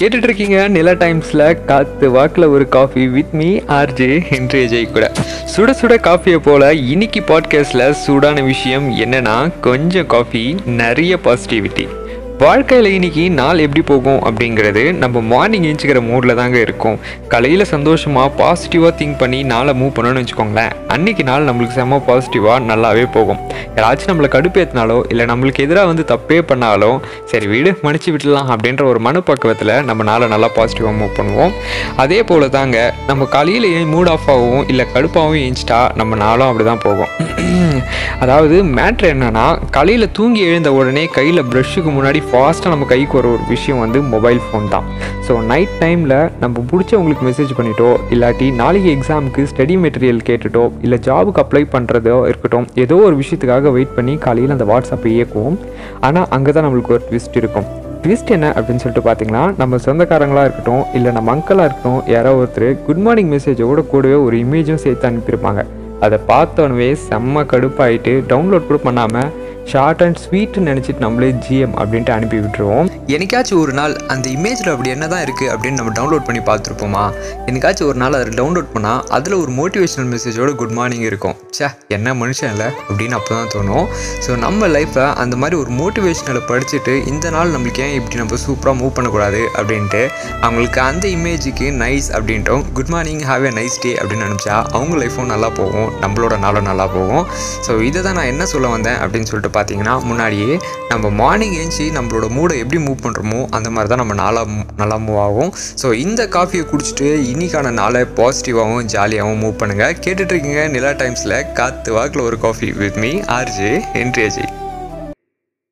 கேட்டுட்டு இருக்கீங்க நில டைம்ஸில் காற்று வாக்கில் ஒரு காஃபி வித் மீ ஆர்ஜே இன்றைய ஜெய் கூட. சுட சுட காஃபியை போல் இன்னைக்கு பாட்காஸ்டில் சூடான விஷயம் என்னென்னா கொஞ்சம் காஃபி நிறைய பாசிட்டிவிட்டி வாழ்க்கையில் இன்னைக்கு நாள் எப்படி போகும் அப்படிங்கிறது நம்ம மார்னிங் எழுச்சிக்கிற மூடில் தாங்க இருக்கும். காலையில் சந்தோஷமாக பாசிட்டிவாக திங்க் பண்ணி நாளை மூவ் பண்ணணும்னு வச்சுக்கோங்களேன். அன்னைக்கு நாள் நம்மளுக்கு செம்ம பாசிட்டிவாக நல்லாவே போகும். யாராச்சும் நம்மளை கடுப்பேற்றினாலோ இல்லை நம்மளுக்கு எதிராக வந்து தப்பே பண்ணாலோ சரி வீடு மன்னிச்சு விடலாம் அப்படின்ற ஒரு மனப்பக்குவத்தில் நம்ம நாளை நல்லா பாசிட்டிவாக மூவ் பண்ணுவோம். அதே போல் தாங்க நம்ம காலையில் ஏன் மூட் ஆஃப் ஆகவும் இல்லை கடுப்பாகவும் ஏஞ்சிட்டா நம்ம நாளும் அப்படி தான் போகும். அதாவது மேட்ரு என்னன்னா காலையில் தூங்கி எழுந்த உடனே கையில் ப்ரஷ்ஷுக்கு முன்னாடி ஃபாஸ்ட்டாக நம்ம கைக்கு வர ஒரு விஷயம் வந்து மொபைல் ஃபோன் தான். ஸோ நைட் டைமில் நம்ம பிடிச்சவங்களுக்கு மெசேஜ் பண்ணிட்டோ இல்லாட்டி நாளைக்கு எக்ஸாமுக்கு ஸ்டடி மெட்டீரியல் கேட்டுட்டோ இல்லை ஜாபுக்கு அப்ளை பண்ணுறதோ இருக்கட்டும் ஏதோ ஒரு விஷயத்துக்காக வெயிட் பண்ணி காலையில் அந்த வாட்ஸ்அப்பை இயக்குவோம். ஆனால் அங்கே தான் நம்மளுக்கு ஒரு ட்விஸ்ட் இருக்கும். ட்விஸ்ட் என்ன அப்படின்னு சொல்லிட்டு பார்த்தீங்கன்னா நம்ம சொந்தக்காரங்களாக இருக்கட்டும் இல்லை நம்ம அங்கிளாக இருக்கட்டும் யாரோ ஒருத்தர் குட் மார்னிங் மெசேஜோட கூடவே ஒரு இமேஜும் சேர்த்து அனுப்பியிருப்பாங்க. அதை பார்த்தோன்னே செம்ம கடுப்பாயிட்டு டவுன்லோட் கூட பண்ணாமல் ஷார்ட் அண்ட் ஸ்வீட் நினச்சிட்டு நம்மளே ஜிஎம் அப்படின்ட்டு அனுப்பி விட்டுருவோம். எனக்காச்சும் ஒரு நாள் அந்த இமேஜில் அப்படி என்ன தான் இருக்குது அப்படின்னு நம்ம டவுன்லோட் பண்ணி பார்த்துருப்போமா? எனக்காச்சும் ஒரு நாள் அதை டவுன்லோட் பண்ணால் அதில் ஒரு மோட்டிவேஷனல் மெசேஜோட குட் மார்னிங் இருக்கும். ச்சே என்ன மனுஷன் இல்லை அப்படின்னு அப்போ தான் தோணும். ஸோ நம்ம லைஃப்பில் அந்த மாதிரி ஒரு மோட்டிவேஷனலை படிச்சுட்டு இந்த நாள் நம்மளுக்கு ஏன் இப்படி நம்ம சூப்பராக மூவ் பண்ணக்கூடாது அப்படின்ட்டு அவங்களுக்கு அந்த இமேஜுக்கு nice அப்படின்ட்டும் good morning have a nice day அப்படின்னு நினச்சா அவங்க லைஃப்பும் நல்லா போகும் நம்மளோட நாளும் நல்லா போகும். ஸோ இதை தான் நான் என்ன சொல்ல வந்தேன் அப்படின்னு சொல்லிட்டு பார்த்தீங்கன்னா முன்னாடியே நம்ம மார்னிங் ஏஞ்சி நம்மளோட மூடை எப்படி மூவ் பண்ணுறோமோ அந்த மாதிரி தான் நம்ம நாளாக நல்லா மூவ் ஆகும். ஸோ இந்த காஃபியை குடிச்சிட்டு இன்னைக்கான நாளை பாசிட்டிவாகவும் ஜாலியாகவும் மூவ் பண்ணுங்கள் கேட்டுட்ருக்கீங்க நிலா டைம்ஸில் காற்று வாக்கில் ஒரு coffee with me RJ entry Ajay